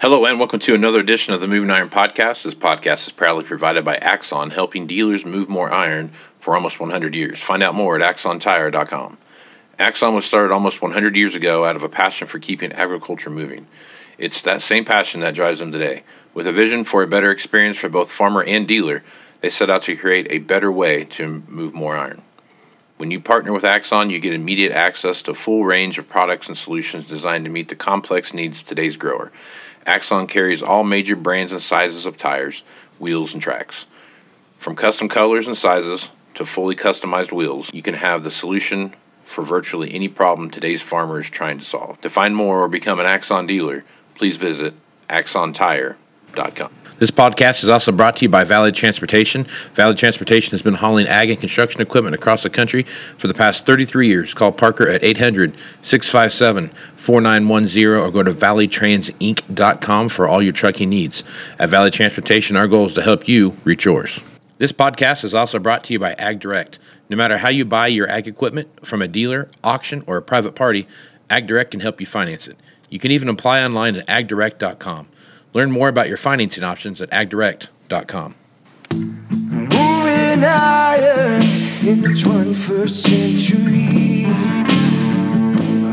Hello, and welcome to another edition of the Moving Iron Podcast. This podcast is proudly provided by Axon, helping dealers move more iron for almost 100 years. Find out more at axontire.com. Axon was started almost 100 years ago out of a passion for keeping agriculture moving. It's that same passion that drives them today. With a vision for a better experience for both farmer and dealer, they set out to create a better way to move more iron. When you partner with Axon, you get immediate access to a full range of products and solutions designed to meet the complex needs of today's grower. Axon carries all major brands and sizes of tires, wheels, and tracks. From custom colors and sizes to fully customized wheels, you can have the solution for virtually any problem today's farmer is trying to solve. To find more or become an Axon dealer, please visit axontire.com. This podcast is also brought to you by Valley Transportation. Valley Transportation has been hauling ag and construction equipment across the country for the past 33 years. Call Parker at 800 657 4910 or go to valleytransinc.com for all your trucking needs. At Valley Transportation, our goal is to help you reach yours. This podcast is also brought to you by Ag Direct. No matter how you buy your ag equipment from a dealer, auction, or a private party, Ag Direct can help you finance it. You can even apply online at agdirect.com. Learn more about your financing options at agdirect.com. Moving iron in the 21st century.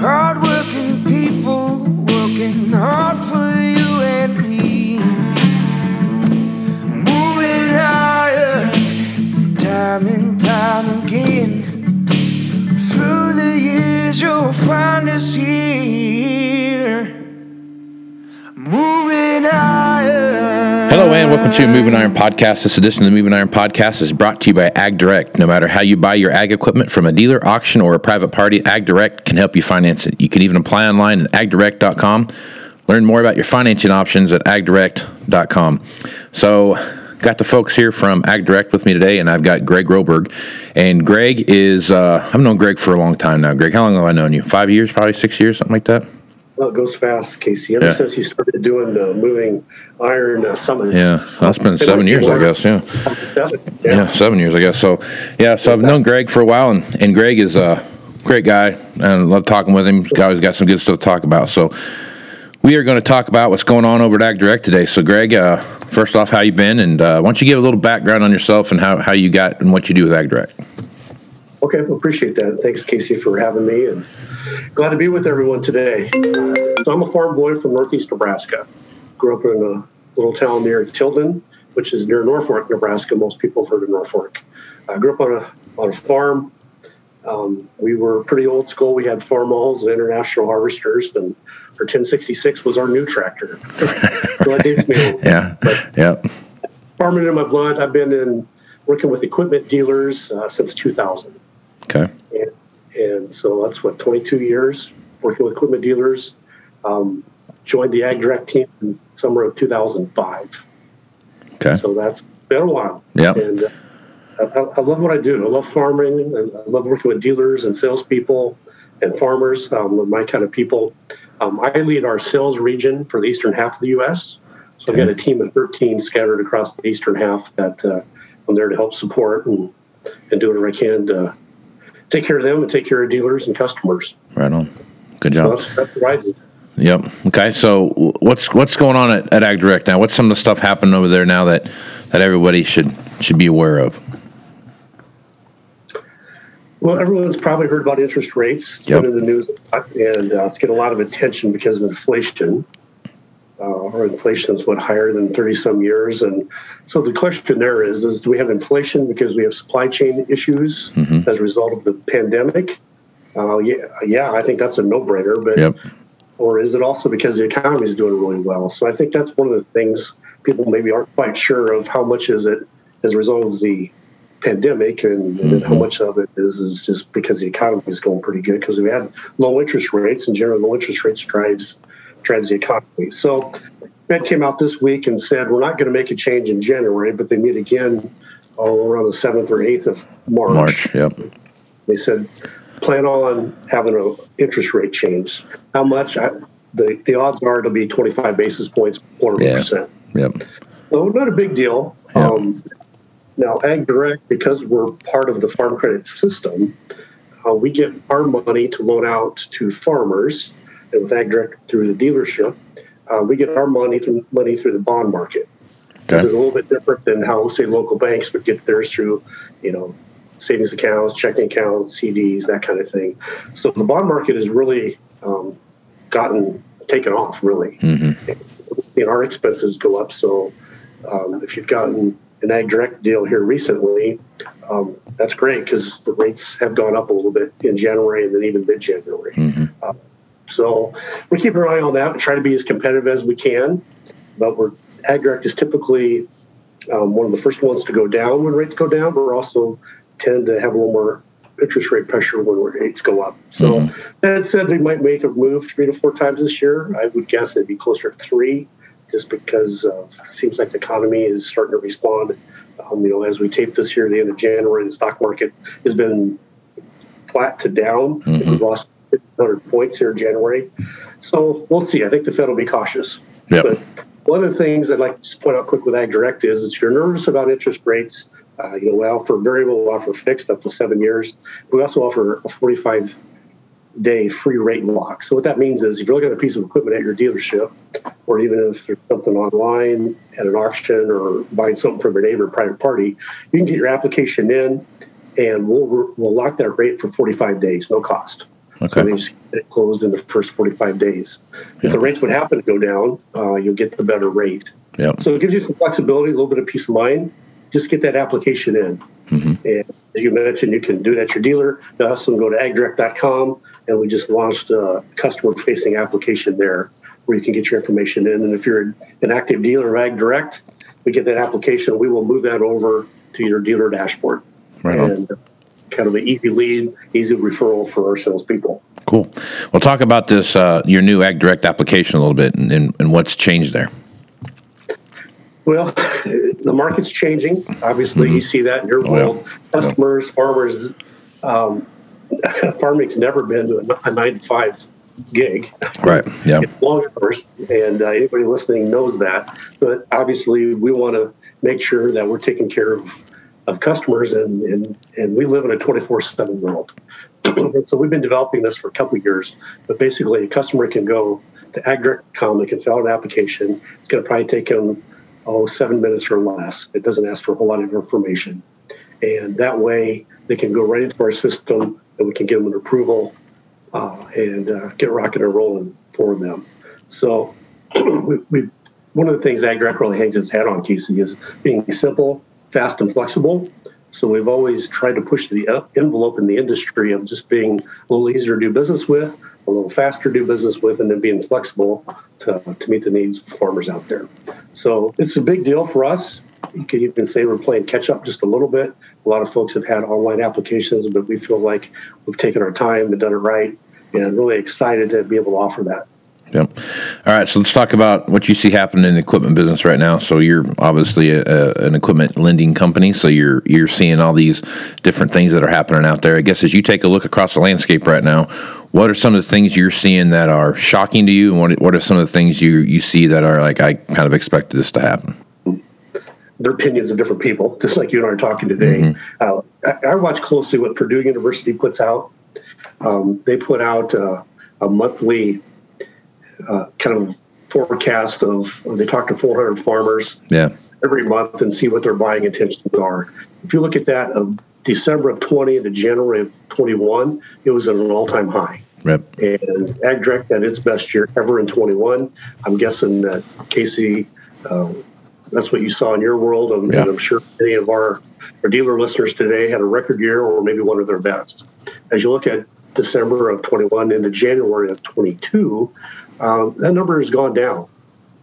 Hardworking people working hard for you and me. Moving iron, time and time again. Through the years, you'll find us here. Welcome to Moving Iron Podcast. This edition of the Moving Iron Podcast is brought to you by Ag Direct. No matter how you buy your ag equipment from a dealer, auction, or a private party, Ag Direct can help you finance it. You can even apply online at agdirect.com. Learn more about your financing options at agdirect.com. So, got the folks here from Ag Direct with me today, and I've got Greg Roberg. And Greg is, uh, I've known Greg for a long time now. Greg, how long have I known you? Five years, probably six years, something like that? Well, it goes fast, Casey. Ever Yeah. since you started doing the moving iron uh, summits. Yeah, that's been seven years, I guess. Yeah. Seven. Yeah, seven years, I guess. So, yeah, so I've known Greg for a while, and, and Greg is a great guy, and I love talking with him. He's always got some good stuff to talk about. So, we are going to talk about what's going on over at Ag Direct today. So, Greg, uh, first off, how you been, and uh, why don't you give a little background on yourself and how, how you got and what you do with Ag Direct? Okay, well, appreciate that. Thanks, Casey, for having me, and glad to be with everyone today. So I'm a farm boy from Northeast Nebraska. Grew up in a little town near Tilden, which is near Norfolk, Nebraska. Most people have heard of Norfolk. I grew up on a on a farm. Um, we were pretty old school. We had farmalls and international harvesters, and our 1066 was our new tractor. so that dates me. Yeah, yeah, Farming in my blood. I've been in working with equipment dealers uh, since 2000. Okay, and, and so that's what 22 years working with equipment dealers. Um, joined the Ag Direct team in summer of 2005. okay, So that's been a while. Yeah. And uh, I, I love what I do. I love farming. And I love working with dealers and salespeople and farmers. Um, my kind of people. Um, I lead our sales region for the eastern half of the U.S. So I've got a team of 13 scattered across the eastern half that uh, I'm there to help support and, and do whatever I can to take care of them and take care of dealers and customers. right on. Good So job. that's, that's do. Yep. Okay. So what's what's going on at, at Ag Direct now? What's some of the stuff happening over there now that that everybody should should be aware of? Well, everyone's probably heard about interest rates. It's Yep. been in the news, a lot, and uh, it's getting a lot of attention because of inflation. Uh, our inflation is what higher than thirty some years, and so the question there is: is do we have inflation because we have supply chain issues Mhm. as a result of the pandemic? Uh, yeah, yeah, I think that's a no brainer. But Yep. or is it also because the economy is doing really well? So I think that's one of the things people maybe aren't quite sure of how much is it as a result of the pandemic and, and how much of it is, is just because the economy is going pretty good because we had low interest rates and generally low interest rates drives the economy. So Fed came out this week and said we're not going to make a change in January, but they meet again oh, around the seventh or eighth of March. March. Yep. They said plan on having an interest rate change. How much? I, the the odds are it'll be 25 basis points, quarter Yeah. percent. Yep. So not a big deal. Yeah. Um, now, Ag Direct, because we're part of the farm credit system, uh, we get our money to loan out to farmers, and with Ag Direct through the dealership, uh, we get our money through money through the bond market. Okay. It's a little bit different than how say local banks would get theirs through, you know, savings accounts, checking accounts, CDs, that kind of thing. So the bond market has really um, gotten taken off. Really, Mm-hmm. you know, our expenses go up. So um, if you've gotten an ag direct deal here recently, um, that's great because the rates have gone up a little bit in January and then even mid January. Mm-hmm. Uh, so we're keeping an eye on that and try to be as competitive as we can. But we're ag direct is typically um, one of the first ones to go down when rates go down, but we're also tend to have a little more interest rate pressure when rates go up. So that said, they might make a move three to four times this year. I would guess it'd be closer to three, just because of, it seems like the economy is starting to respond. Um, you know, as we tape this here, at the end of January, the stock market has been flat to down. Think We've lost 100 points here in January. So we'll see. I think the Fed will be cautious. Yep. But one of the things I'd like to point out quick with Ag Direct is, if you're nervous about interest rates, uh, you know, we offer variable, we offer fixed up to seven years. We also offer a 45 day free rate lock. So what that means is if you're looking at a piece of equipment at your dealership, or even if there's something online at an auction or buying something from your neighbor, private party, you can get your application in, and we'll we'll lock that rate for 45 days, no cost. So they just get it closed in the first 45 days. If the rates would happen to go down, uh, you'll get the better rate. Yep. So it gives you some flexibility, a little bit of peace of mind. Just get that application in. And as you mentioned, you can do it at your dealer. You also go to agdirect.com, and we just launched a customer facing application there where you can get your information in. And if you're an active dealer of AgDirect, we get that application, we will move that over to your dealer dashboard. Right on. and kind of an easy lead, easy referral for our salespeople. Cool. Well, talk about this uh, your new Ag Direct application a little bit and, and, and what's changed there. Well, the market's changing. Obviously, you see that in your Oh, yeah. world. Customers, farmers, um, farming's never been to a nine to five gig. Right. Yeah. It's long hours, and uh, anybody listening knows that. But obviously, we want to make sure that we're taking care of, of customers, and, and, and we live in a 24 7 world. so we've been developing this for a couple years. But basically, a customer can go to agdirect.com, they can fill out an application. It's going to probably take them, oh, seven minutes or less. It doesn't ask for a whole lot of information. And that way, they can go right into our system, and we can give them an approval uh, and uh, get rocking and rolling for them. So, we, we, one of the things AgDirect really hangs its hat on, Casey, is being simple, fast, and flexible. So we've always tried to push the envelope in the industry of just being a little easier to do business with, a little faster to do business with, and then being flexible to, to meet the needs of farmers out there. So it's a big deal for us. You could even say we're playing catch up just a little bit. A lot of folks have had online applications, but we feel like we've taken our time and done it right, and really excited to be able to offer that. Yep. All right. So let's talk about what you see happening in the equipment business right now. So you're obviously a, a, an equipment lending company. So you're you're seeing all these different things that are happening out there. I guess as you take a look across the landscape right now, what are some of the things you're seeing that are shocking to you, and what what are some of the things you you see that are like I kind of expected this to happen? their opinions of different people, just like you and I are talking today. Uh, I, I watch closely what Purdue University puts out. Um, they put out uh, a monthly uh, kind of forecast of, they talk to 400 farmers Yeah. every month and see what their buying intentions are. If you look at that of December of 20 to January of 21, it was at an all time high Yep. and AgDirect had its best year ever in 21. I'm guessing that Casey, uh, that's what you saw in your world, and, Yeah. and I'm sure many of our, our dealer listeners today had a record year or maybe one of their best. As you look at December of 21 into January of 22, um, that number has gone down.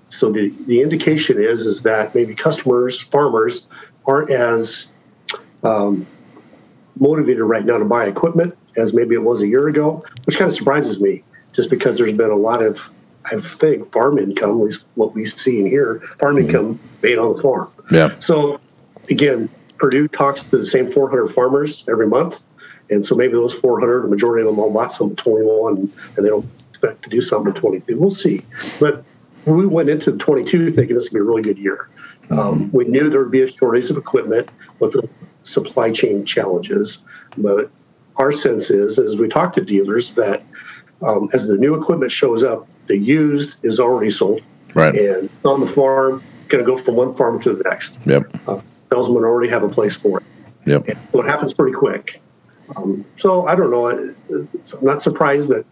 So the, the indication is is that maybe customers, farmers, aren't as um, motivated right now to buy equipment as maybe it was a year ago, which kind of surprises me, just because there's been a lot of, I think, farm income, at least what we see in here, farm income made on the farm. Yeah. So again, Purdue talks to the same 400 farmers every month. And so maybe those 400, the majority of them all bought some 21 and they don't expect to do something in 22. We'll see. But we went into 22 thinking this would be a really good year. Um, we knew there would be a shortage of equipment with the supply chain challenges. But our sense is, as we talk to dealers, that um, as the new equipment shows up, the used is already sold Right. and on the farm, going to go from one farm to the next. Yep. Uh, salesmen already have a place for it. Yep. And so it happens pretty quick. Um, so I don't know. It's- I'm not surprised that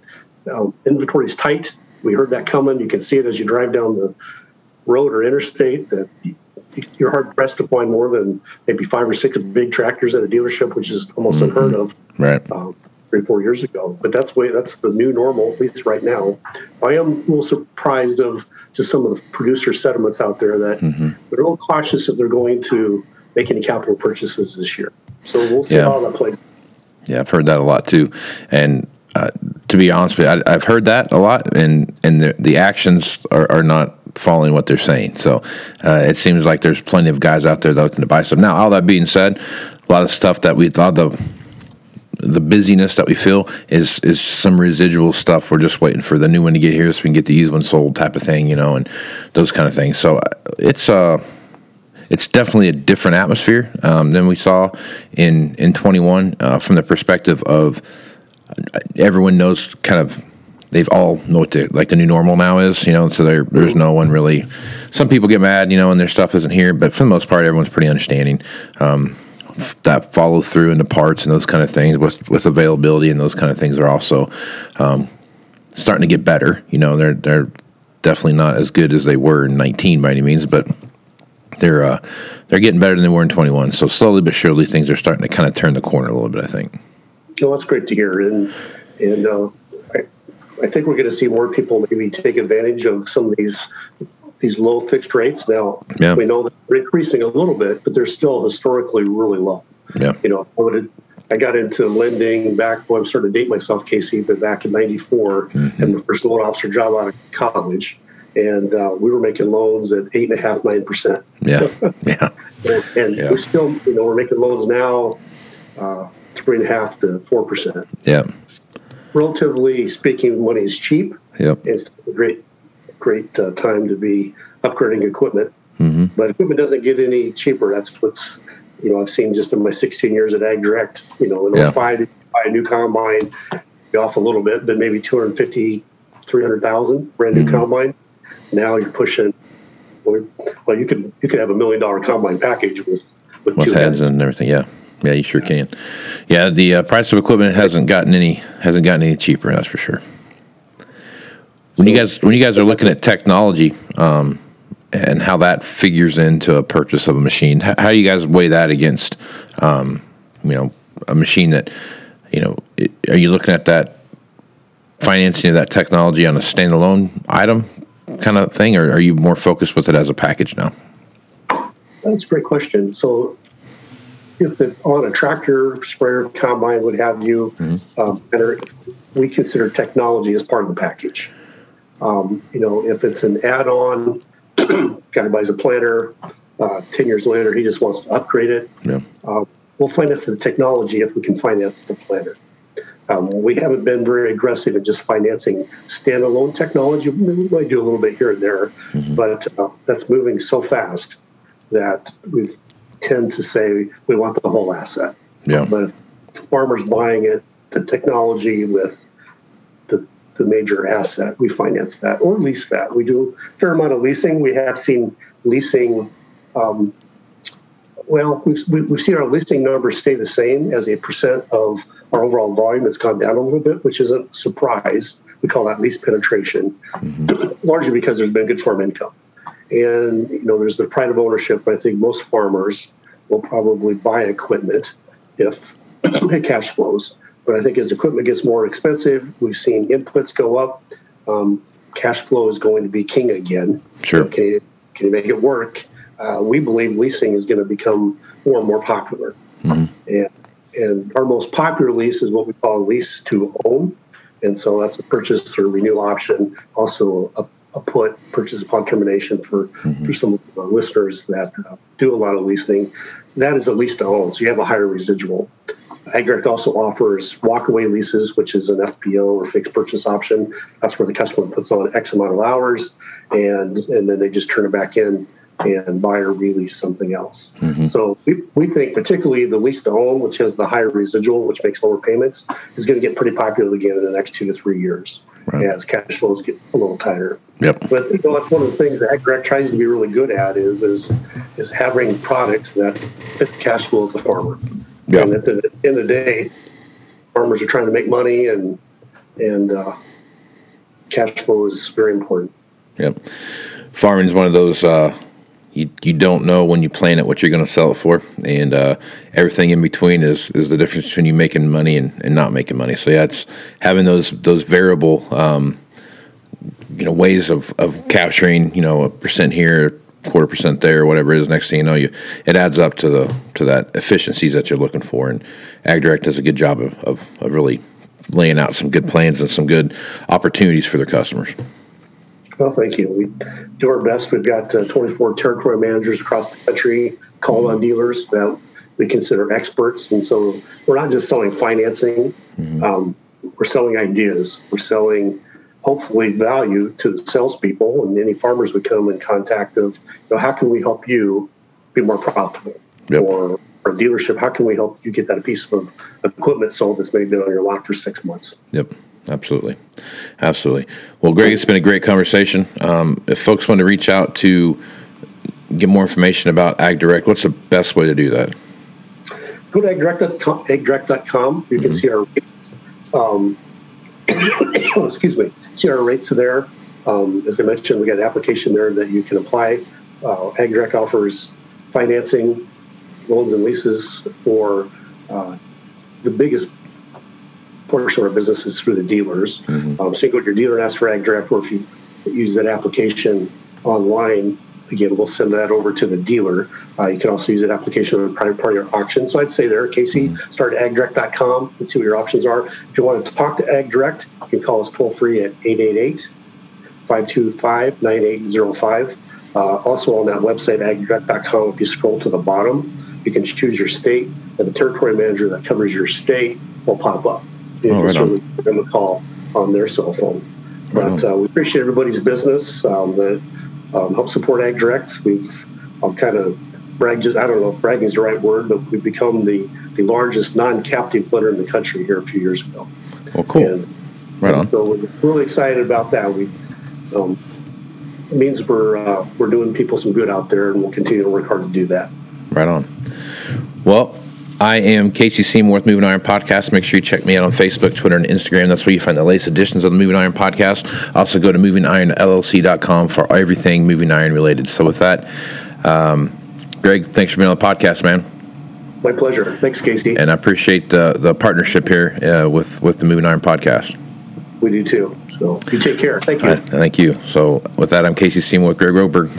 um, inventory is tight. We heard that coming. You can see it as you drive down the road or interstate that you- you're hard pressed to find more than maybe five or six big tractors at a dealership, which is almost unheard of Right. um, three four years ago. But that's way that's the new normal, at least right now. I am a little surprised of just some of the producer sentiments out there that Mm-hmm. they're a little cautious if they're going to make any capital purchases this year. So we'll see Yeah. how that plays. Yeah, I've heard that a lot too. And uh, to be honest with you, I, I've heard that a lot, and and the, the actions are, are not following what they're saying. So uh, it seems like there's plenty of guys out there that looking to buy stuff. Now, all that being said, a lot of stuff that we, of the the busyness that we feel is is some residual stuff. We're just waiting for the new one to get here so we can get the used one sold, type of thing, you know, and those kind of things. So uh, it's uh it's definitely a different atmosphere um, than we saw in in 21 uh, from the perspective of everyone knows kind of they've all know what the like the new normal now is you know so there there's no one really some people get mad you know and their stuff isn't here but for the most part everyone's pretty understanding um, that follow through into parts and those kind of things with with availability and those kind of things are also um, starting to get better you know they're they're definitely not as good as they were in 19 by any means but they're uh, they're getting better than they were in 21. So slowly but surely, things are starting to kind of turn the corner a little bit. I think. Well, that's great to hear, and and uh, I, I think we're going to see more people maybe take advantage of some of these these low fixed rates. Now Yeah. we know that they're increasing a little bit, but they're still historically really low. Yeah. You know, I would I got into lending back when I'm starting to date myself, Casey, but back in '94, and my first loan officer job out of college, and uh, we were making loans at eight and a half, nine percent. Yeah. yeah. And, and Yeah. we're still, you know, we're making loans now uh, three and a half to four percent. Yeah. Relatively speaking, money is cheap. Yep. It's a great, great uh, time to be upgrading equipment. Mm-hmm. But equipment doesn't get any cheaper. That's what's, you know, I've seen just in my 16 years at Ag Direct. You know, in Yeah. 05, buy a new combine, be off a little bit, but maybe 250, 300,000 brand new Mhm. combine. Now you're pushing. Well, well, you could you could have a million dollar combine package with with, With two heads heads. and everything. Yeah. Yeah. You sure can. Yeah. The uh, price of equipment hasn't gotten any hasn't gotten any cheaper. That's for sure. When you guys when you guys are looking at technology um, and how that figures into a purchase of a machine, how, how do you guys weigh that against um, you know a machine that you know it, are you looking at that financing of that technology on a standalone item kind of thing, or are you more focused with it as a package now? That's a great question. So, if it's on a tractor, sprayer, combine, what have you, um, better, we consider technology as part of the package. Um, you know, if it's an add-on, guy buys a planter, uh, ten years later he just wants to upgrade it. Yeah. Uh, we'll finance the technology if we can finance the planter. Um, we haven't been very aggressive in just financing standalone technology. We might do a little bit here and there, but uh, that's moving so fast that we tend to say we want the whole asset. Yeah. But if farmers buying it, the technology with the the major asset, we finance that or lease that. We do a fair amount of leasing. We have seen leasing. Um, well, we've, we- we've seen our leasing numbers stay the same as a percent of our overall volume. It's gone down a little bit, which isn't a surprise. We call that lease penetration, largely because there's been good farm income. And you know, there's the pride of ownership. I think most farmers will probably buy equipment if it cash flows. But I think as equipment gets more expensive, we've seen inputs go up. Um, cash flow is going to be king again. Sure. Can you, can you make it work? Uh, we believe leasing is going to become more and more popular. And, and our most popular lease is what we call a lease to own. And so that's a purchase or renew option, also a, a put, purchase upon termination for, for some of our listeners that uh, do a lot of leasing. That is a lease to own, so you have a higher residual. AgDirect also offers walkaway leases, which is an FPO or fixed purchase option. That's where the customer puts on X amount of hours, and and then they just turn it back in and buy or release something else. So we, we think particularly the lease to own, which has the higher residual, which makes lower payments, is going to get pretty popular again in the next two to three years Right. as cash flows get a little tighter. Yep. But you know, that's one of the things that AgDirect tries to be really good at is is is having products that fit the cash flow of the farmer. Yeah. And at the end of the day, farmers are trying to make money, and and uh, cash flow is very important. Yep. Farming is one of those uh, you you don't know when you plant it what you're going to sell it for, and uh, everything in between is is the difference between you making money and, and not making money. So yeah, it's having those those variable um, you know ways of of capturing you know a percent here. Quarter percent there, whatever it is. Next thing you know, you it adds up to the to that efficiencies that you're looking for, and AgDirect does a good job of, of, of really laying out some good plans and some good opportunities for their customers. Well, thank you. We do our best. We've got uh, 24 territory managers across the country called on dealers that we consider experts. And so we're not just selling financing, um, we're selling ideas. We're selling, hopefully, value to the salespeople and any farmers we come in contact of, you know, how can we help you be more profitable? Yep. Or, or a dealership, how can we help you get that piece of equipment sold that's maybe been on your lot for six months? Yep, absolutely, absolutely. Well, Greg, it's been a great conversation. Um, if folks want to reach out to get more information about AgDirect, what's the best way to do that? go to agdirect.com. agdirect.com. You can see our rates. Um, excuse me. See our rates there. Um, as I mentioned, we got an application there that you can apply. Uh, AgDirect offers financing, loans, and leases for uh, the biggest portion of our business is through the dealers. Um, so you go to your dealer and ask for AgDirect, or if you use that application online, again, we'll send that over to the dealer. Uh, you can also use that application on a private party or auction. So I'd say there, Casey, start at agdirect.com and see what your options are. If you want to talk to AgDirect, you can call us toll free at 888 525 9805. Also on that website, agdirect.com, if you scroll to the bottom, you can choose your state, and the territory manager that covers your state will pop up. You Oh, can right on. certainly give them a call on their cell phone. Right But uh, we appreciate everybody's business um, that um, help support Ag Direct. We've um, kind of brag just I don't know if bragging is the right word, but we've become the the largest non-captive litter in the country here a few years ago. Well, cool. And Right on. so we're really excited about that. We um, it means we're uh, we're doing people some good out there, and we'll continue to work hard to do that. Right on. Well, I am Casey Seymour with Moving Iron Podcast. Make sure you check me out on Facebook, Twitter, and Instagram. That's where you find the latest editions of the Moving Iron Podcast. Also, go to movingironllc.com for everything Moving Iron related. So, with that, um, Greg, thanks for being on the podcast, man. My pleasure. Thanks, Casey. And I appreciate the, the partnership here uh, with, with the Moving Iron Podcast. We do too. So you take care. Thank you. Uh, Thank you. So, with that, I'm Casey Seymour with Greg Roberg.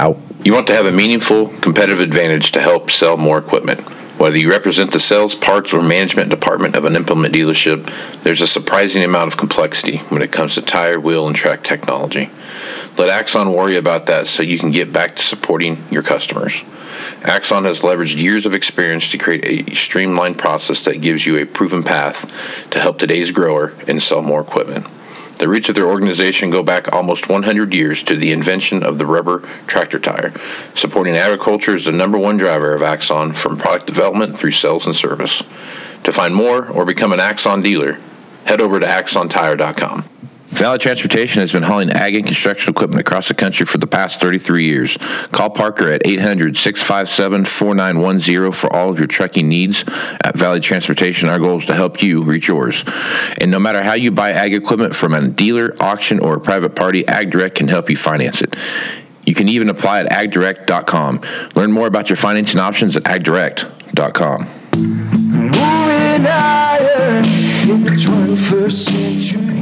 Out. You want to have a meaningful competitive advantage to help sell more equipment. Whether you represent the sales, parts, or management department of an implement dealership, there's a surprising amount of complexity when it comes to tire, wheel, and track technology. Let Axon worry about that so you can get back to supporting your customers. Axon has leveraged years of experience to create a streamlined process that gives you a proven path to help today's grower and sell more equipment. The roots of their organization go back almost 100 years to the invention of the rubber tractor tire. Supporting agriculture is the number one driver of Axon from product development through sales and service. To find more or become an Axon dealer, head over to axontire.com. Valley Transportation has been hauling ag and construction equipment across the country for the past 33 years. Call Parker at 800 657 4910 for all of your trucking needs. At Valley Transportation, our goal is to help you reach yours. And no matter how you buy ag equipment from a dealer, auction, or a private party, AgDirect can help you finance it. You can even apply at agdirect.com. Learn more about your financing options at agdirect.com. Moving iron in the 21st century.